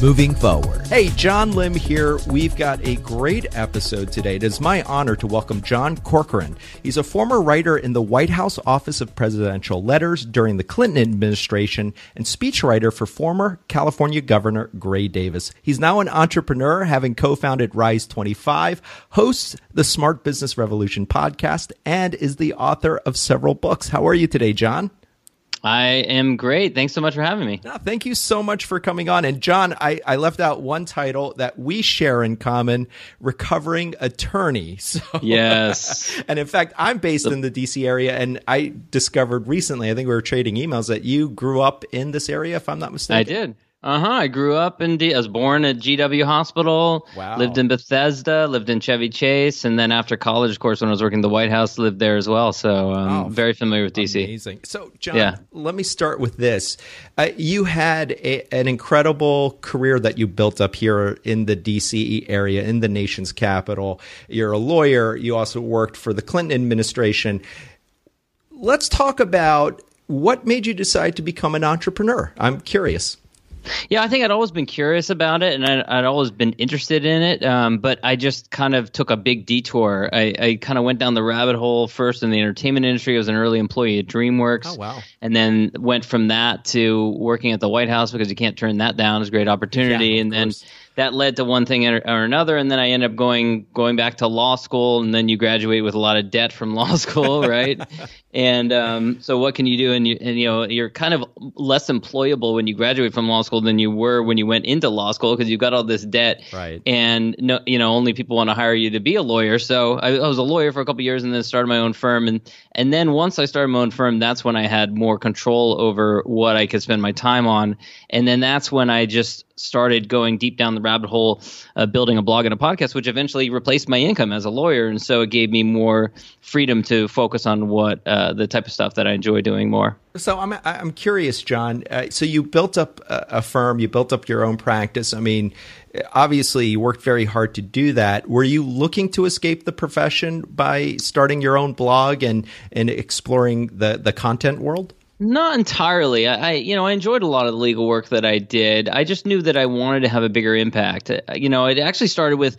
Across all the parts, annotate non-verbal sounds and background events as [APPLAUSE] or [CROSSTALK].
moving forward. Hey, John Lim here. We've got a great episode today. It is my honor to welcome John Corcoran. He's a former writer in the White House Office of Presidential Letters during the Clinton administration and speechwriter for former California Governor Gray Davis. He's now an entrepreneur, having co founded Rise 25, hosts the Smart Business Revolution podcast, and is the author of several books. How are you today, John? I am great. Thanks so much for having me. No, thank you so much for coming on. And John, I, I left out one title that we share in common recovering attorney. [LAUGHS] So, yes. [LAUGHS] and in fact, I'm based in the DC area, and I discovered recently, I think we were trading emails, that you grew up in this area, if I'm not mistaken. I did. Uh huh. I grew up in. D- I was born at GW Hospital. Wow. Lived in Bethesda. Lived in Chevy Chase, and then after college, of course, when I was working at the White House, lived there as well. So I'm Oh, very familiar with DC. Amazing. So, John, Yeah. let me start with this. Uh, you had a, an incredible career that you built up here in the DC area, in the nation's capital. You're a lawyer. You also worked for the Clinton administration. Let's talk about what made you decide to become an entrepreneur. I'm curious. Yeah, I think I'd always been curious about it, and I'd, I'd always been interested in it. Um, but I just kind of took a big detour. I, I kind of went down the rabbit hole first in the entertainment industry. I was an early employee at DreamWorks. Oh, wow. And then went from that to working at the White House because you can't turn that down. It's a great opportunity. Yeah, and then course. That led to one thing or, or another. And then I ended up going going back to law school. And then you graduate with a lot of debt from law [LAUGHS] school, right? and um, so what can you do? And you and you know you're kind of less employable when you graduate from law school than you were when you went into law school because you've got all this debt. Right. And no, you know only people want to hire you to be a lawyer. So I, I was a lawyer for a couple of years and then started my own firm. And and then once I started my own firm, that's when I had more control over what I could spend my time on. And then that's when I just started going deep down the rabbit hole, uh, building a blog and a podcast, which eventually replaced my income as a lawyer. And so it gave me more freedom to focus on what uh, the type of stuff that I enjoy doing more. So I'm I'm curious, John. Uh, so you built up a, a firm, you built up your own practice. I mean, obviously you worked very hard to do that. Were you looking to escape the profession by starting your own blog and and exploring the the content world? Not entirely. I, I, you know, I enjoyed a lot of the legal work that I did. I just knew that I wanted to have a bigger impact. Uh, You know, it actually started with.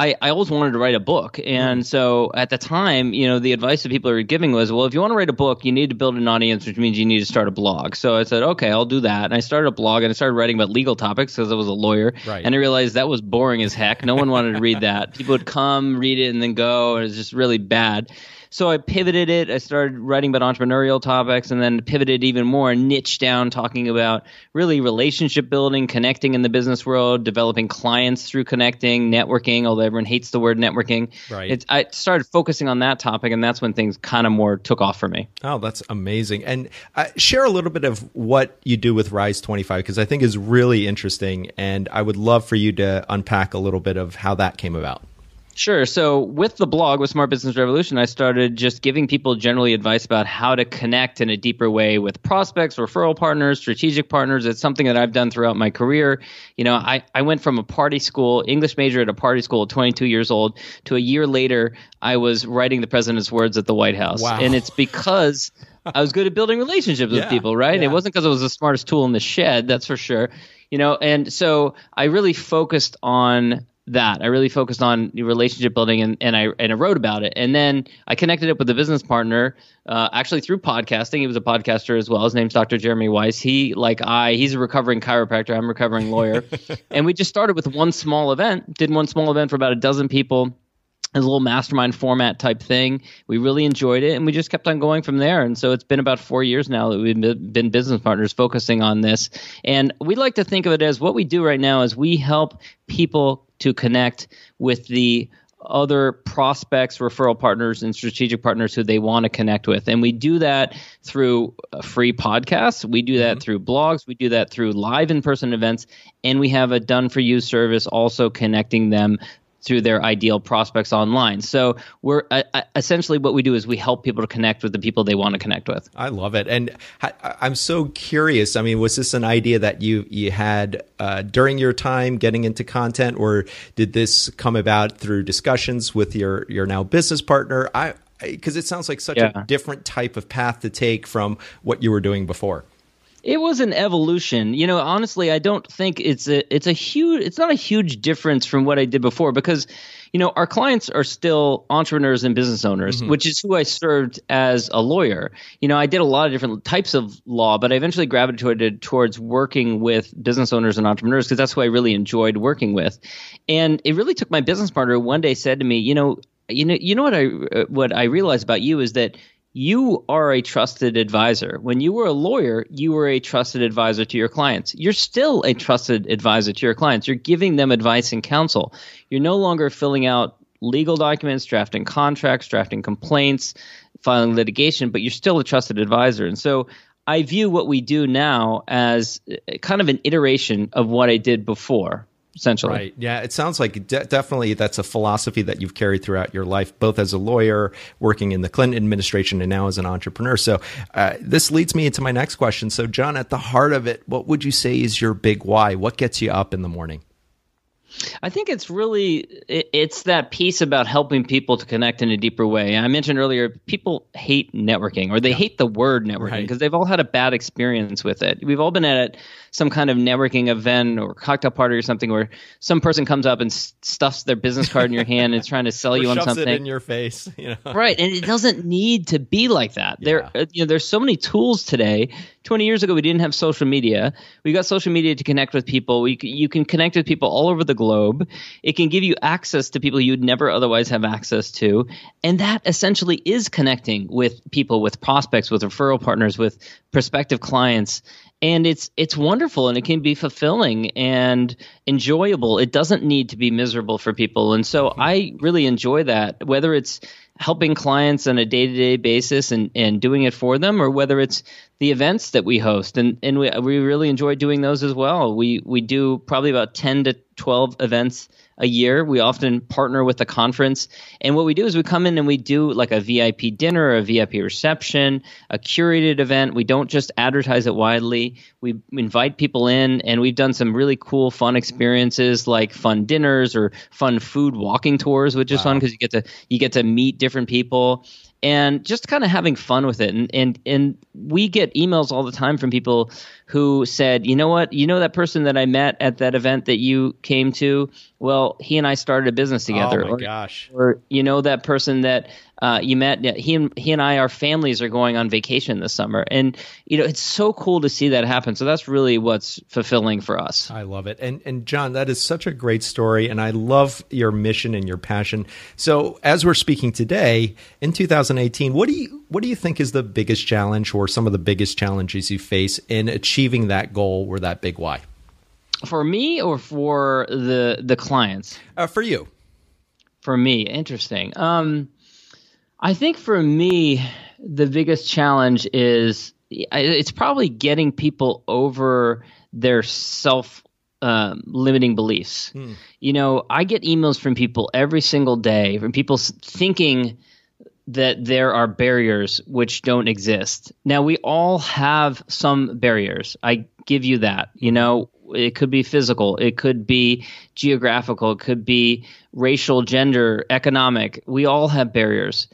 I, I always wanted to write a book. And so at the time, you know, the advice that people were giving was, well, if you want to write a book, you need to build an audience, which means you need to start a blog. So I said, okay, I'll do that. And I started a blog and I started writing about legal topics because I was a lawyer. Right. And I realized that was boring as heck. No one wanted to read that. [LAUGHS] People would come, read it, and then go. And it was just really bad. So I pivoted it. I started writing about entrepreneurial topics and then pivoted even more and niche down talking about really relationship building, connecting in the business world, developing clients through connecting, networking, although everyone hates the word networking. Right. It's, I started focusing on that topic and that's when things kind of more took off for me. Oh, that's amazing. And uh, share a little bit of what you do with Rise 25 because I think is really interesting and I would love for you to unpack a little bit of how that came about. Sure. So with the blog with Smart Business Revolution, I started just giving people generally advice about how to connect in a deeper way with prospects, referral partners, strategic partners. It's something that I've done throughout my career. You know, I, I went from a party school, English major at a party school at 22 years old, to a year later, I was writing the president's words at the White House. Wow. And it's because [LAUGHS] I was good at building relationships with Yeah, people, right? yeah. It wasn't because I was the smartest tool in the shed, that's for sure. You know, and so I really focused on that. I really focused on relationship building and, and I and I wrote about it. And then I connected up with a business partner, uh, actually through podcasting. He was a podcaster as well. His name's Dr. Jeremy Weiss. He, like I, he's a recovering chiropractor. I'm a recovering lawyer. [LAUGHS] and we just started with one small event, did one small event for about a dozen people as a little mastermind format type thing. We really enjoyed it, and we just kept on going from there. And so it's been about four years now that we've been- been business partners focusing on this. And we like to think of it as what we do right now is we help people to connect with the other prospects, referral partners, and strategic partners who they want to connect with. And we do that through free podcasts. We do that mm-hmm. through blogs. We do that through live in person events. And we have a done for you service also connecting them through their ideal prospects online. So we're uh, uh, essentially what we do is we help people to connect with the people they want to connect with. I love it, and I, am so curious. I mean, was this an idea that you you had uh, during your time getting into content, or did this come about through discussions with your your now business partner? I because it sounds like such yeah. a different type of path to take from what you were doing before. It was an evolution. You know, honestly, I don't think it's a it's a huge it's not a huge difference from what I did before because you know, our clients are still entrepreneurs and business owners, mm-hmm. which is who I served as a lawyer. You know, I did a lot of different types of law, but I eventually gravitated towards working with business owners and entrepreneurs because that's who I really enjoyed working with. And it really took my business partner one day said to me, you know, you know, you know what I uh, what I realized about you is that you are a trusted advisor. When you were a lawyer, you were a trusted advisor to your clients. You're still a trusted advisor to your clients. You're giving them advice and counsel. You're no longer filling out legal documents, drafting contracts, drafting complaints, filing litigation, but you're still a trusted advisor. And so I view what we do now as kind of an iteration of what I did before essentially. Right. Yeah. It sounds like de- definitely that's a philosophy that you've carried throughout your life, both as a lawyer, working in the Clinton administration, and now as an entrepreneur. So uh, this leads me into my next question. So, John, at the heart of it, what would you say is your big why? What gets you up in the morning? I think it's really it's that piece about helping people to connect in a deeper way. I mentioned earlier people hate networking or they yeah. hate the word networking because right. they've all had a bad experience with it. We've all been at some kind of networking event or cocktail party or something where some person comes up and stuffs their business card in your hand and is trying to sell you on something in your face, [LAUGHS] you know. Right, and it doesn't need to be like that. Yeah. There uh, you know there's so many tools today 20 years ago, we didn't have social media. We got social media to connect with people. We, you can connect with people all over the globe. It can give you access to people you'd never otherwise have access to. And that essentially is connecting with people, with prospects, with referral partners, with prospective clients and it's it's wonderful and it can be fulfilling and enjoyable. It doesn't need to be miserable for people and so mm-hmm. i really enjoy that whether it's helping clients on a day-to-day basis and, and doing it for them or whether it's the events that we host and, and we, we really enjoy doing those as well we we do probably about 10 to 12 events a year. We often partner with a conference. And what we do is we come in and we do like a VIP dinner, a VIP reception, a curated event. We don't just advertise it widely. We invite people in and we've done some really cool, fun experiences like fun dinners or fun food walking tours, which is wow. fun because you get to you get to meet different people and just kind of having fun with it. And, and and we get emails all the time from people who said, you know what, you know that person that I met at that event that you came to. Well, he and I started a business oh together. Oh my or, gosh! Or you know that person that uh, you met. He and he and I, our families are going on vacation this summer, and you know it's so cool to see that happen. So that's really what's fulfilling for us. I love it, and and John, that is such a great story, and I love your mission and your passion. So as we're speaking today in 2018, what do you what do you think is the biggest challenge, or some of the biggest challenges you face in achieving that goal or that big why? For me, or for the the clients? Uh, for you. For me, interesting. Um, I think for me, the biggest challenge is it's probably getting people over their self um, limiting beliefs. Hmm. You know, I get emails from people every single day from people thinking that there are barriers which don't exist. Now, we all have some barriers. I give you that. You know, it could be physical, it could be geographical, it could be racial, gender, economic. We all have barriers.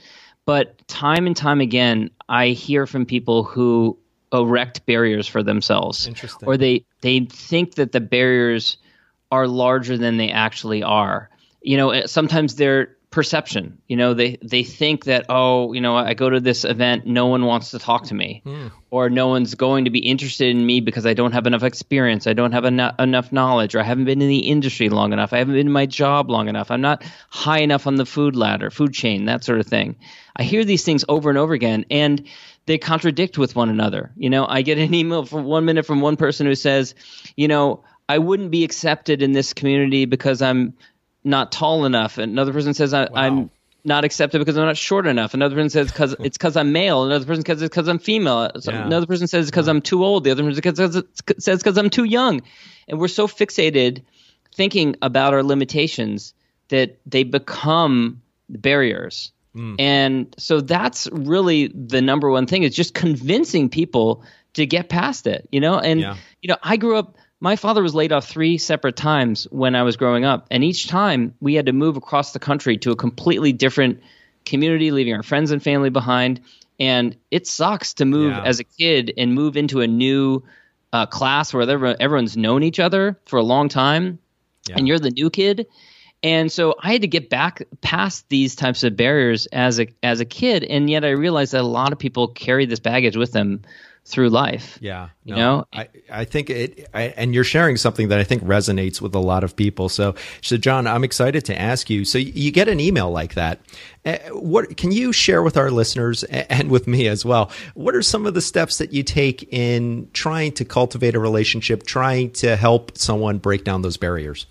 But time and time again, I hear from people who erect barriers for themselves. Or they, they think that the barriers are larger than they actually are. You know, eh, sometimes they're perception. You know, they they think that oh, you know, I go to this event, no one wants to talk to me, mm. or no one's going to be interested in me because I don't have enough experience, I don't have enough enough knowledge, or I haven't been in the industry long enough, I haven't been in my job long enough, I'm not high enough on the food ladder, food chain, that sort of thing. I hear these things over and over again, and they contradict with one another. You know, I get an email from one minute from one person who says, you know. I wouldn't be accepted in this community because I'm not tall enough. Another person says I, wow. I'm not accepted because I'm not short enough. Another person says because it's because I'm male. Another person says it's because I'm female. Yeah. Another person says because yeah. I'm too old. The other person says because I'm too young. And we're so fixated thinking about our limitations that they become barriers. Mm. And so that's really the number one thing is just convincing people to get past it, you know? And yeah. you know, I grew up my father was laid off three separate times when I was growing up, and each time we had to move across the country to a completely different community, leaving our friends and family behind. And it sucks to move yeah. as a kid and move into a new uh, class where everyone's known each other for a long time, yeah. and you're the new kid. And so I had to get back past these types of barriers as a as a kid, and yet I realized that a lot of people carry this baggage with them through life. Yeah. You no, know, I, I think it, I, and you're sharing something that I think resonates with a lot of people. So, so John, I'm excited to ask you. So you get an email like that. Uh, what can you share with our listeners and with me as well? What are some of the steps that you take in trying to cultivate a relationship, trying to help someone break down those barriers?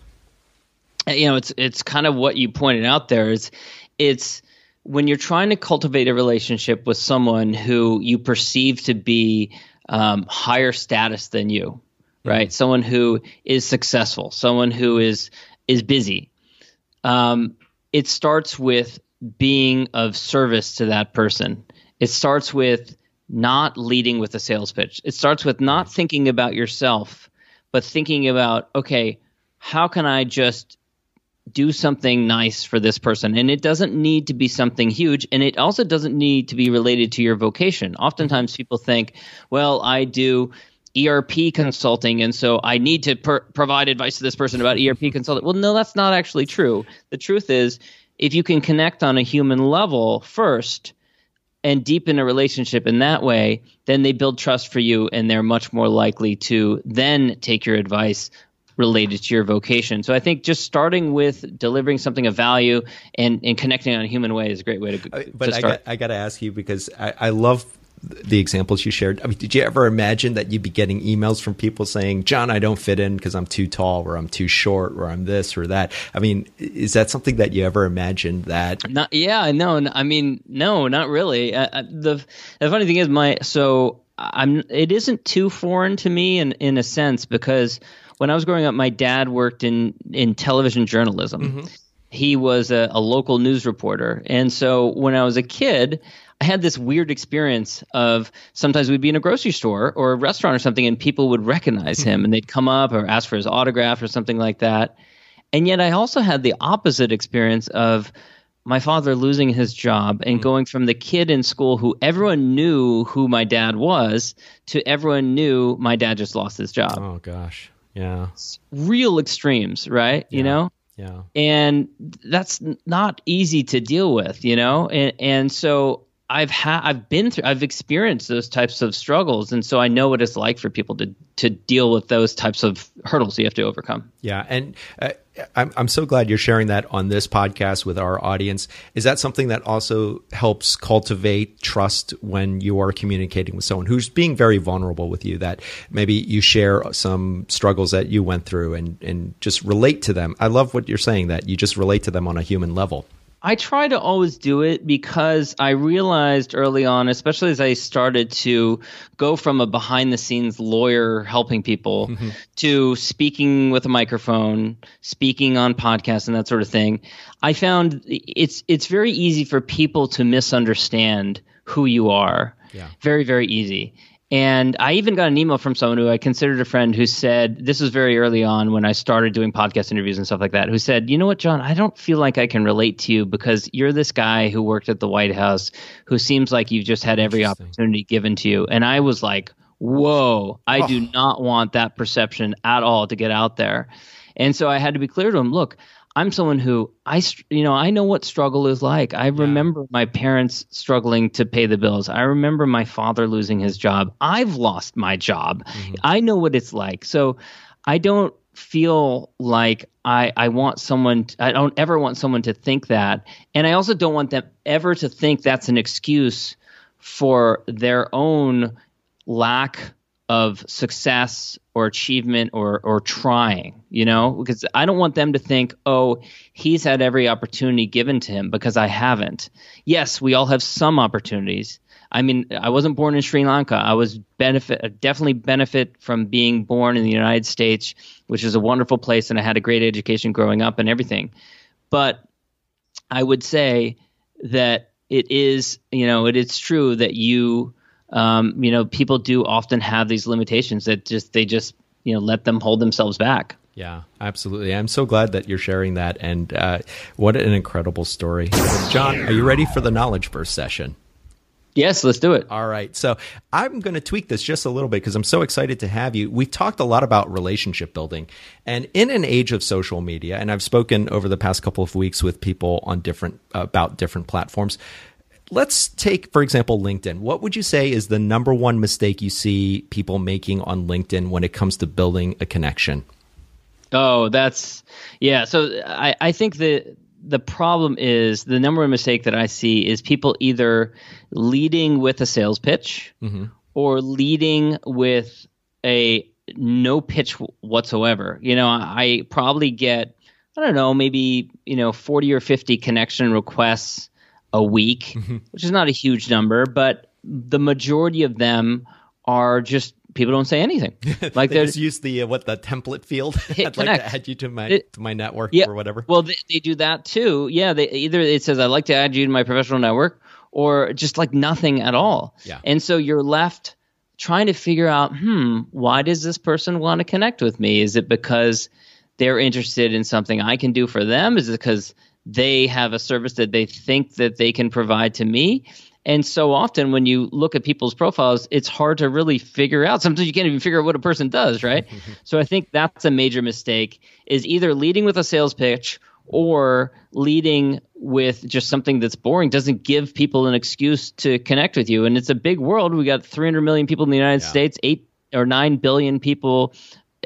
You know, it's, it's kind of what you pointed out there is it's, when you're trying to cultivate a relationship with someone who you perceive to be um, higher status than you, right? Mm-hmm. Someone who is successful, someone who is is busy. Um, it starts with being of service to that person. It starts with not leading with a sales pitch. It starts with not thinking about yourself, but thinking about okay, how can I just do something nice for this person. And it doesn't need to be something huge. And it also doesn't need to be related to your vocation. Oftentimes people think, well, I do ERP consulting, and so I need to per- provide advice to this person about ERP consulting. Well, no, that's not actually true. The truth is, if you can connect on a human level first and deepen a relationship in that way, then they build trust for you and they're much more likely to then take your advice related to your vocation. So I think just starting with delivering something of value and, and connecting on a human way is a great way to. Uh, but to I got I got to ask you because I, I love the examples you shared. I mean, did you ever imagine that you'd be getting emails from people saying, "John, I don't fit in because I'm too tall, or I'm too short, or I'm this or that"? I mean, is that something that you ever imagined that? Not, yeah, no. I mean, no, not really. Uh, the the funny thing is, my so I'm. It isn't too foreign to me in in a sense because when I was growing up, my dad worked in in television journalism. Mm-hmm. He was a, a local news reporter, and so when I was a kid, I had this weird experience of sometimes we'd be in a grocery store or a restaurant or something, and people would recognize him, mm-hmm. and they'd come up or ask for his autograph or something like that. And yet, I also had the opposite experience of my father losing his job and mm-hmm. going from the kid in school who everyone knew who my dad was to everyone knew my dad just lost his job. Oh gosh. Yeah. real extremes, right? Yeah. You know? Yeah. And that's not easy to deal with, you know? And and so I've had I've been through I've experienced those types of struggles and so I know what it's like for people to to deal with those types of hurdles you have to overcome. Yeah, and uh, I'm I'm so glad you're sharing that on this podcast with our audience. Is that something that also helps cultivate trust when you are communicating with someone who's being very vulnerable with you that maybe you share some struggles that you went through and and just relate to them. I love what you're saying that you just relate to them on a human level. I try to always do it because I realized early on, especially as I started to go from a behind the scenes lawyer helping people [LAUGHS] mm-hmm. to speaking with a microphone, speaking on podcasts and that sort of thing, I found it's it's very easy for people to misunderstand who you are. Yeah. Very very easy. And I even got an email from someone who I considered a friend who said, this was very early on when I started doing podcast interviews and stuff like that, who said, you know what, John, I don't feel like I can relate to you because you're this guy who worked at the White House who seems like you've just had every opportunity given to you. And I was like, whoa, I oh. do not want that perception at all to get out there. And so I had to be clear to him, look, I'm someone who I, you know, I know what struggle is like. I remember yeah. my parents struggling to pay the bills. I remember my father losing his job. I've lost my job. Mm-hmm. I know what it's like. So I don't feel like I, I want someone, to, I don't ever want someone to think that. And I also don't want them ever to think that's an excuse for their own lack of success or achievement or or trying, you know, because I don't want them to think, "Oh, he's had every opportunity given to him because I haven't." Yes, we all have some opportunities. I mean, I wasn't born in Sri Lanka. I was benefit definitely benefit from being born in the United States, which is a wonderful place and I had a great education growing up and everything. but I would say that it is, you know, it is true that you, um, you know, people do often have these limitations that just they just, you know, let them hold themselves back. Yeah, absolutely. I'm so glad that you're sharing that, and uh, what an incredible story. John, are you ready for the knowledge burst session? Yes, let's do it. All right. So I'm going to tweak this just a little bit because I'm so excited to have you. We've talked a lot about relationship building. And in an age of social media, and I've spoken over the past couple of weeks with people on different, about different platforms. Let's take, for example, LinkedIn. What would you say is the number one mistake you see people making on LinkedIn when it comes to building a connection? Oh, that's yeah. So I, I think that the problem is the number one mistake that I see is people either leading with a sales pitch mm-hmm. or leading with a no pitch whatsoever. You know, I probably get I don't know, maybe, you know, 40 or 50 connection requests a week, mm-hmm. which is not a huge number, but the majority of them are just people don't say anything. [LAUGHS] Like they just use the uh, what the template field. [LAUGHS] I'd connect. like to add you to my it, to my network yeah, or whatever. Well, they, they, do that too. Yeah, they either it says I'd like to add you to my professional network, or just like nothing at all. Yeah. And so you're left trying to figure out, hmm, why does this person want to connect with me? Is it because they're interested in something I can do for them? Is it because they have a service that they think that they can provide to me? And so often when you look at people's profiles, it's hard to really figure out. Sometimes you can't even figure out what a person does, right? [LAUGHS] so I think that's a major mistake is either leading with a sales pitch or leading with just something that's boring doesn't give people an excuse to connect with you. And it's a big world. We got 300 million people in the United yeah. States, 8 or 9 billion people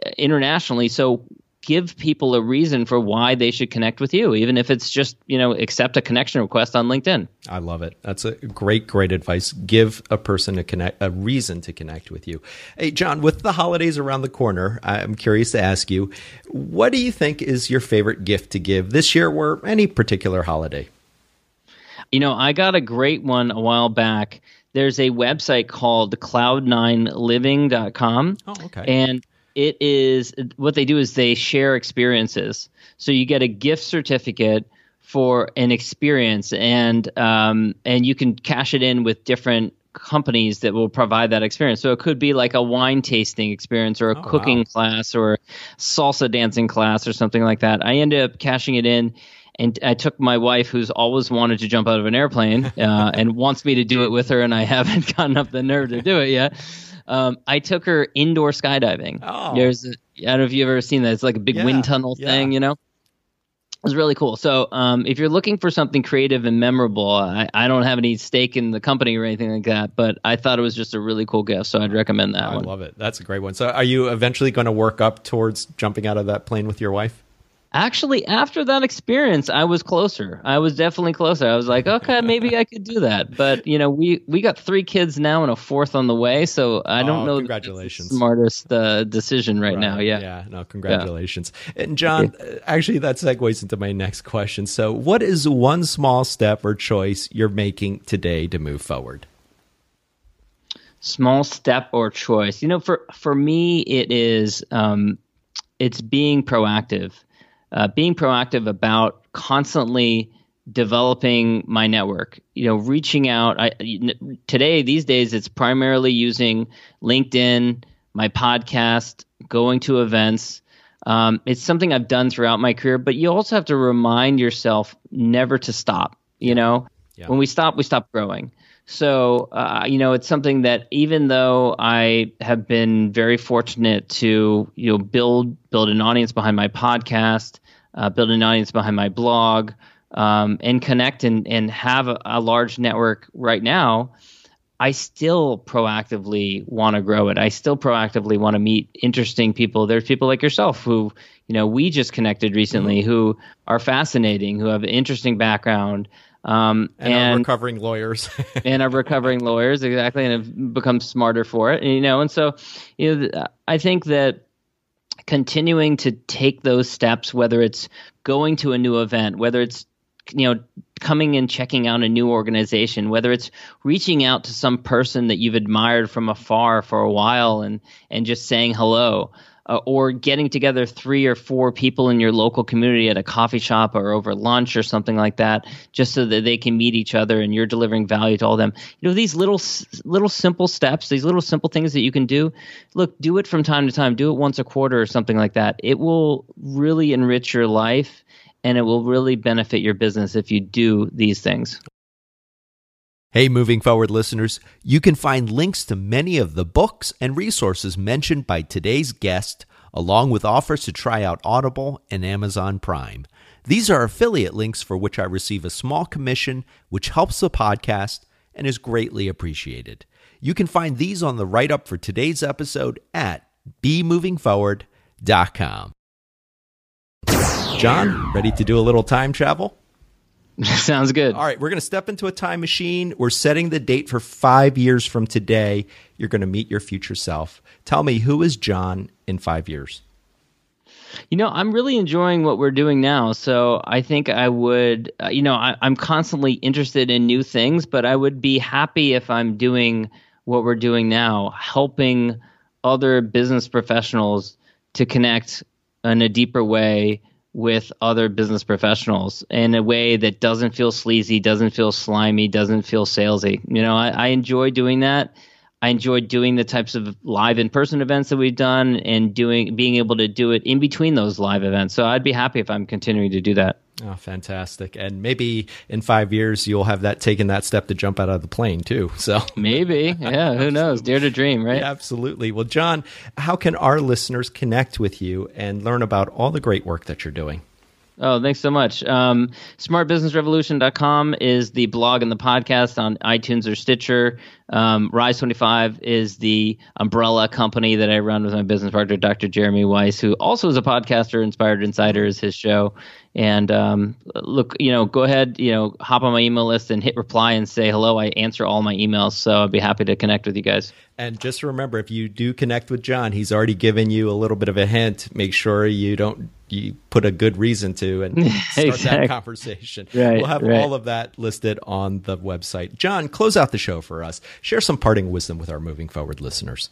uh, internationally. So give people a reason for why they should connect with you, even if it's just, you know, accept a connection request on LinkedIn. I love it. That's a great, great advice. Give a person a connect, a reason to connect with you. Hey, John, with the holidays around the corner, I'm curious to ask you, what do you think is your favorite gift to give this year or any particular holiday? You know, I got a great one a while back. There's a website called cloud9living.com. Oh, okay. And it is what they do is they share experiences. So you get a gift certificate for an experience, and um, and you can cash it in with different companies that will provide that experience. So it could be like a wine tasting experience or a oh, cooking wow. class or salsa dancing class or something like that. I ended up cashing it in and I took my wife, who's always wanted to jump out of an airplane, uh, and wants me to do it with her, and I [LAUGHS] haven't gotten up the nerve to do it yet. Um, I took her indoor skydiving. Oh. There's, I don't know if you've ever seen that. It's like a big yeah, wind tunnel yeah. thing, you know. It was really cool. So, um, if you're looking for something creative and memorable, I, I don't have any stake in the company or anything like that, but I thought it was just a really cool gift, so I'd recommend that I one. I love it. That's a great one. So, are you eventually going to work up towards jumping out of that plane with your wife? Actually, after that experience, I was closer. I was definitely closer. I was like, okay, maybe I could do that. But you know, we we got three kids now and a fourth on the way, so I don't oh, know. Congratulations! smartest uh, decision right, right, now. Yeah. Yeah. No, congratulations. Yeah. And John, actually, that segues into my next question. So, what is one small step or choice you're making today to move forward? Small step or choice. You know, for for me, it is um, it's being proactive uh, being proactive about constantly developing my network you know reaching out. I, today these days it's primarily using linkedin my podcast going to events. Um, it's something i've done throughout my career but you also have to remind yourself never to stop you know? Yeah. when we stop we stop growing so, uh, you know, it's something that even though I have been very fortunate to, you know, build build an audience behind my podcast, uh, build an audience behind my blog, um, and connect and and have a, a large network right now. I still proactively want to grow it. I still proactively want to meet interesting people. There's people like yourself who, you know, we just connected recently mm-hmm. who are fascinating, who have an interesting background, um, and, and recovering lawyers. [LAUGHS] and are recovering lawyers exactly and have become smarter for it and, you know? And so you know i think that continuing to take those steps whether it's going to a new event whether it's you know coming and checking out a new organization whether it's reaching out to some person that you've admired from afar for a while and and just saying hello uh, or getting together three or four people in your local community at a coffee shop or over lunch or something like that, just so that they can meet each other and you're delivering value to all them. You know, these little little simple steps, these little simple things that you can do. Look, do it from time to time. Do it once a quarter or something like that. It will really enrich your life and it will really benefit your business if you do these things. Hey, moving forward listeners, you can find links to many of the books and resources mentioned by today's guest, along with offers to try out Audible and Amazon Prime. These are affiliate links for which I receive a small commission, which helps the podcast and is greatly appreciated. You can find these on the write up for today's episode at bemovingforward.com. John, ready to do a little time travel? [LAUGHS] Sounds good. All right, we're going to step into a time machine. We're setting the date for five years from today. You're going to meet your future self. Tell me, who is John in five years? You know, I'm really enjoying what we're doing now. So I think I would, uh, you know, I, I'm constantly interested in new things, but I would be happy if I'm doing what we're doing now, helping other business professionals to connect in a deeper way with other business professionals in a way that doesn't feel sleazy, doesn't feel slimy, doesn't feel salesy. You know, I, I enjoy doing that. I enjoy doing the types of live in person events that we've done and doing being able to do it in between those live events. So I'd be happy if I'm continuing to do that. Oh, fantastic! And maybe in five years you'll have that taken that step to jump out of the plane too. [LAUGHS] So maybe, yeah, who [LAUGHS] knows? Dare to dream, right? Yeah, absolutely. Well, John, how can our listeners connect with you and learn about all the great work that you're doing? Oh, thanks so much. Um, smartbusinessrevolution.com is the blog and the podcast on iTunes or Stitcher. Um, Rise25 is the umbrella company that I run with my business partner, Dr. Jeremy Weiss, who also is a podcaster. Inspired Insider is his show. And um, look, you know, go ahead, you know, hop on my email list and hit reply and say hello. I answer all my emails, so I'd be happy to connect with you guys. And just remember, if you do connect with John, he's already given you a little bit of a hint. Make sure you don't you put a good reason to and [LAUGHS] start exactly. that conversation. [LAUGHS] Right, we'll have right. all of that listed on the website. John, close out the show for us. Share some parting wisdom with our moving forward listeners.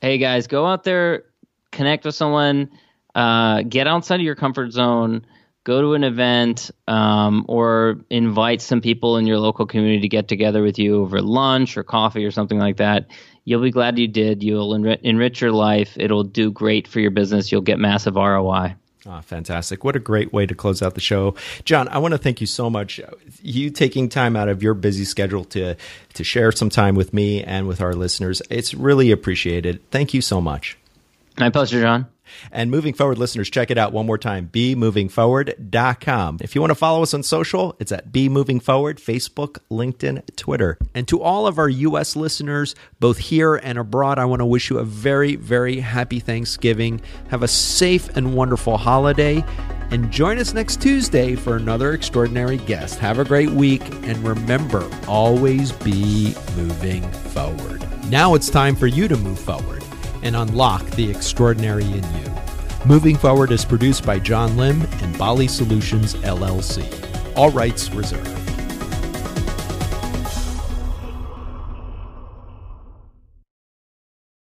Hey guys, go out there, connect with someone, uh, get outside of your comfort zone go to an event um, or invite some people in your local community to get together with you over lunch or coffee or something like that. You'll be glad you did. You'll enri- enrich your life. It'll do great for your business. You'll get massive ROI. Oh, fantastic. What a great way to close out the show. John, I want to thank you so much. You taking time out of your busy schedule to, to share some time with me and with our listeners. It's really appreciated. Thank you so much. My pleasure, John. And moving forward, listeners, check it out one more time bemovingforward.com. If you want to follow us on social, it's at Be Moving Forward, Facebook, LinkedIn, Twitter. And to all of our U.S. listeners, both here and abroad, I want to wish you a very, very happy Thanksgiving. Have a safe and wonderful holiday. And join us next Tuesday for another extraordinary guest. Have a great week. And remember, always be moving forward. Now it's time for you to move forward and unlock the extraordinary in you. Moving Forward is produced by John Lim and Bali Solutions LLC. All rights reserved.